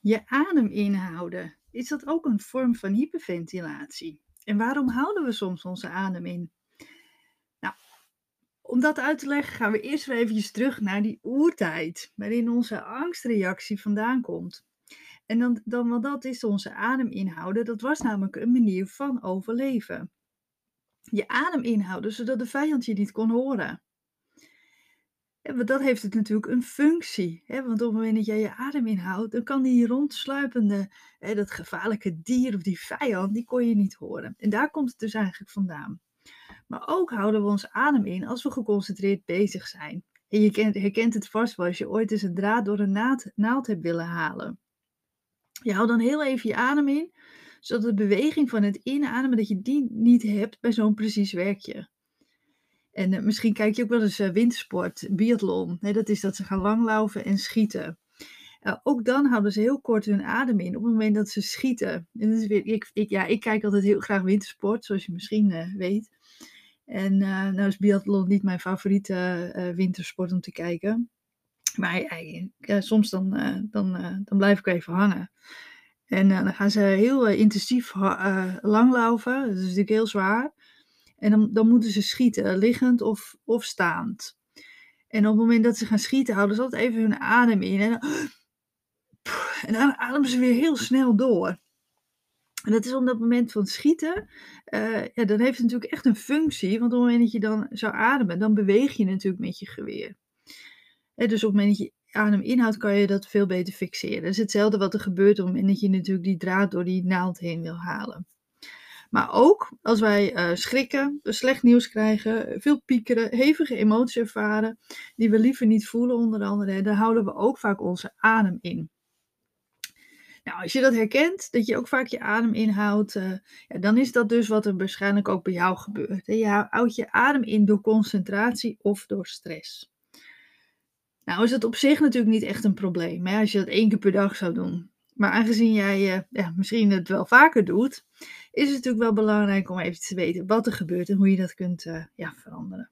Je adem inhouden, is dat ook een vorm van hyperventilatie? En waarom houden we soms onze adem in? Nou, om dat uit te leggen gaan we eerst weer eventjes terug naar die oertijd, waarin onze angstreactie vandaan komt. En dan, dan wat dat is, onze adem inhouden, dat was namelijk een manier van overleven. Je adem inhouden, zodat de vijand je niet kon horen. Dat heeft het natuurlijk een functie. Hè? Want op het moment dat jij je adem inhoudt, dan kan die rondsluipende, hè, dat gevaarlijke dier of die vijand, die kon je niet horen. En daar komt het dus eigenlijk vandaan. Maar ook houden we ons adem in als we geconcentreerd bezig zijn. En je kent, herkent het vast wel als je ooit eens een draad door een naald hebt willen halen. Je houdt dan heel even je adem in, zodat de beweging van het inademen, dat je die niet hebt bij zo'n precies werkje. En eh, misschien kijk je ook wel eens uh, wintersport, biathlon. Dat is dat ze gaan langlaufen en schieten. Uh, ook dan houden ze heel kort hun adem in op het moment dat ze schieten. En ik, ik, kijk altijd heel graag wintersport, zoals je misschien weet. En nou is biathlon niet mijn favoriete wintersport om te kijken. Maar ja, soms dan, dan, dan blijf ik even hangen. En dan gaan ze heel intensief langlaufen. Dat is natuurlijk heel zwaar. En dan, dan moeten ze schieten, liggend of, of staand. En op het moment dat ze gaan schieten, houden ze altijd even hun adem in. En dan, en dan ademen ze weer heel snel door. En dat is op dat moment van schieten, uh, ja, dan heeft het natuurlijk echt een functie. Want op het moment dat je dan zou ademen, dan beweeg je natuurlijk met je geweer. En dus op het moment dat je adem inhoudt, kan je dat veel beter fixeren. Dat is hetzelfde wat er gebeurt op het moment dat je natuurlijk die draad door die naald heen wil halen. Maar ook als wij uh, schrikken, slecht nieuws krijgen, veel piekeren, hevige emoties ervaren, die we liever niet voelen onder andere, dan houden we ook vaak onze adem in. Nou, als je dat herkent, dat je ook vaak je adem inhoudt, uh, ja, dan is dat dus wat er waarschijnlijk ook bij jou gebeurt. Je houdt je adem in door concentratie of door stress. Nou is dat op zich natuurlijk niet echt een probleem, hè, als je dat één keer per dag zou doen. Maar aangezien jij uh, ja, misschien het wel vaker doet, is het natuurlijk wel belangrijk om even te weten wat er gebeurt en hoe je dat kunt uh, ja, veranderen.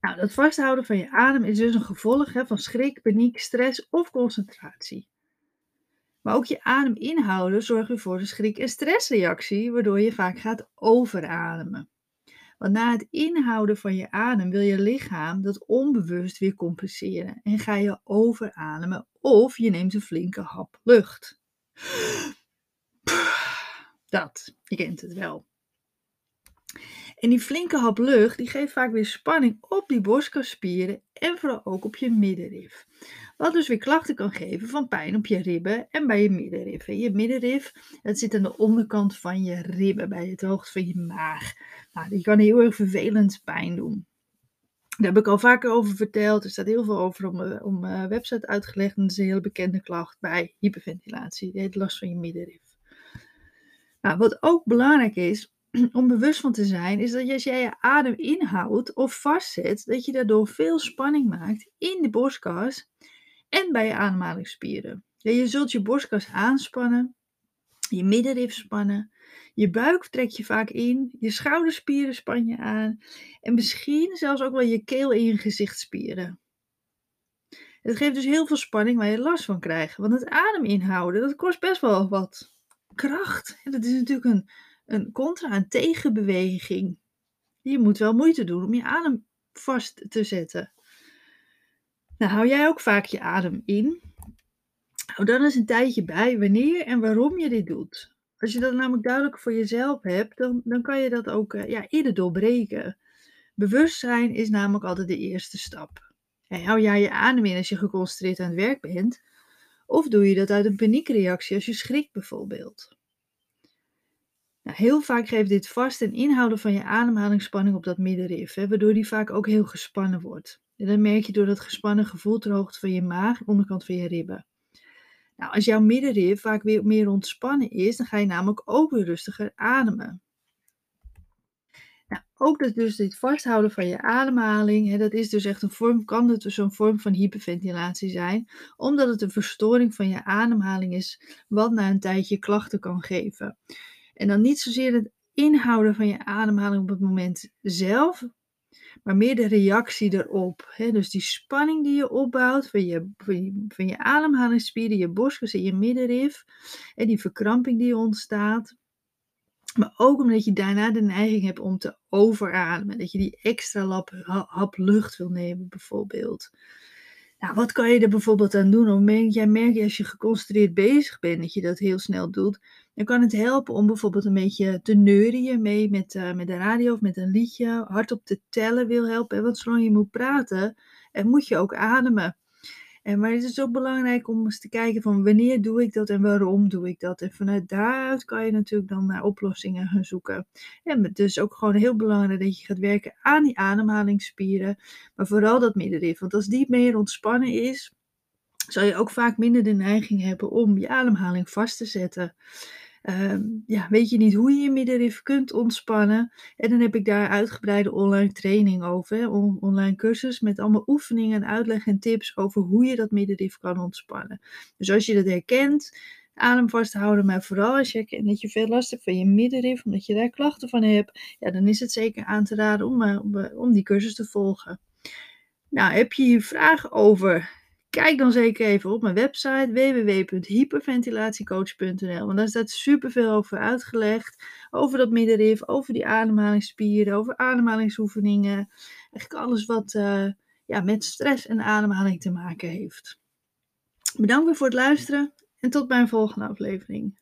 Nou, dat vasthouden van je adem is dus een gevolg hè, van schrik, paniek, stress of concentratie. Maar ook je adem inhouden zorgt weer voor de schrik- en stressreactie, waardoor je vaak gaat overademen. Want na het inhouden van je adem wil je lichaam dat onbewust weer compenseren en ga je overademen of je neemt een flinke hap lucht. Dat, je kent het wel. En die flinke hap lucht, die geeft vaak weer spanning op die borstkaspieren en vooral ook op je middenrif. Wat dus weer klachten kan geven van pijn op je ribben en bij je middenrif. je middenrif, dat zit aan de onderkant van je ribben, bij het hoogte van je maag. Nou, die kan heel erg vervelend pijn doen. Daar heb ik al vaker over verteld. Er staat heel veel over op mijn, website uitgelegd. En dat is een hele bekende klacht bij hyperventilatie. Heet last van je middenrif. Nou, wat ook belangrijk is om bewust van te zijn, is dat als jij je adem inhoudt of vastzet, dat je daardoor veel spanning maakt in de borstkas en bij je ademhalingsspieren. Je zult je borstkas aanspannen, je middenrif spannen, je buik trek je vaak in, je schouderspieren span je aan en misschien zelfs ook wel je keel en je gezichtspieren. Het geeft dus heel veel spanning waar je last van krijgt, want het adem inhouden, dat kost best wel wat kracht. En dat is natuurlijk een, een contra, een tegenbeweging. Je moet wel moeite doen om je adem vast te zetten. Nou, hou jij ook vaak je adem in? Hou dan eens een tijdje bij wanneer en waarom je dit doet. Als je dat namelijk duidelijk voor jezelf hebt, dan, dan kan je dat ook uh, ja, eerder doorbreken. Bewustzijn is namelijk altijd de eerste stap. hou jij je adem in als je geconcentreerd aan het werk bent? Of doe je dat uit een paniekreactie als je schrikt bijvoorbeeld? Nou, heel vaak geeft dit vast en inhouden van je ademhalingsspanning op dat middenrif, hè, waardoor die vaak ook heel gespannen wordt. En dan merk je door dat gespannen gevoel ter hoogte van je maag, onderkant van je ribben. Nou, als jouw middenrif vaak weer meer ontspannen is, dan ga je namelijk ook weer rustiger ademen. Nou, ook dat dus dit vasthouden van je ademhaling, hè, dat is dus echt een vorm, kan het dus een vorm van hyperventilatie zijn, omdat het een verstoring van je ademhaling is, wat na een tijdje klachten kan geven. En dan niet zozeer het inhouden van je ademhaling op het moment zelf, maar meer de reactie erop. Hè? Dus die spanning die je opbouwt van je, van je, ademhalingsspieren, je borstkas en je middenrif. En die verkramping die ontstaat. Maar ook omdat je daarna de neiging hebt om te overademen. Dat je die extra hap lucht wil nemen, bijvoorbeeld. Nou, wat kan je er bijvoorbeeld aan doen? Moment jij merkt als je geconcentreerd bezig bent, dat je dat heel snel doet, dan kan het helpen om bijvoorbeeld een beetje te neurien mee met, uh, met de radio of met een liedje. Hardop te tellen wil helpen. Want zolang je moet praten, en moet je ook ademen. En, maar het is ook belangrijk om eens te kijken van wanneer doe ik dat en waarom doe ik dat. En vanuit daaruit kan je natuurlijk dan naar oplossingen gaan zoeken. En het is ook gewoon heel belangrijk dat je gaat werken aan die ademhalingsspieren. Maar vooral dat middenrif. Want als die meer ontspannen is, zal je ook vaak minder de neiging hebben om je ademhaling vast te zetten. Ehm, ja, weet je niet hoe je je middenrif kunt ontspannen. En dan heb ik daar uitgebreide online training over. Hè? online cursus met allemaal oefeningen, uitleg en tips over hoe je dat middenrif kan ontspannen. Dus als je dat herkent, adem vasthouden. Maar vooral als je herkent dat je veel last hebt van je middenrif, omdat je daar klachten van hebt. Ja, dan is het zeker aan te raden om, uh, om, om die cursus te volgen. Nou, heb je hier vragen over? Kijk dan zeker even op mijn website www.hyperventilatiecoach.nl. Want daar staat superveel over uitgelegd. Over dat middenrif, over die ademhalingsspieren, over ademhalingsoefeningen. Eigenlijk alles wat uh, ja, met stress en ademhaling te maken heeft. Bedankt weer voor het luisteren en tot mijn volgende aflevering.